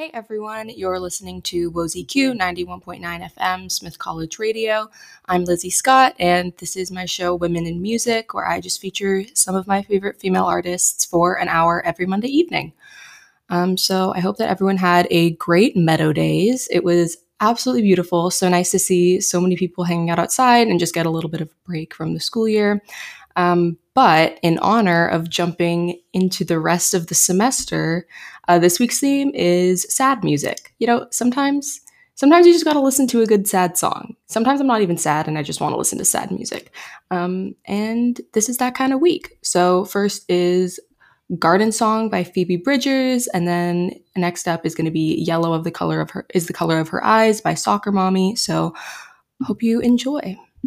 Hey everyone, you're listening to WOZQ 91.9 FM, Smith College Radio. I'm Lizzie Scott, and this is my show Women in Music, where I just feature some of my favorite female artists for an hour every Monday evening. Um, so I hope that everyone had a great Meadow Days. It was absolutely beautiful. So nice to see so many people hanging out outside and just get a little bit of a break from the school year. Um, but in honor of jumping into the rest of the semester, uh, this week's theme is sad music. You know, sometimes sometimes you just got to listen to a good sad song. Sometimes I'm not even sad and I just want to listen to sad music. Um, and this is that kind of week. So first is Garden Song by Phoebe Bridgers, and then next up is going to be Yellow of the color of her is the color of her eyes by Soccer Mommy. So hope you enjoy.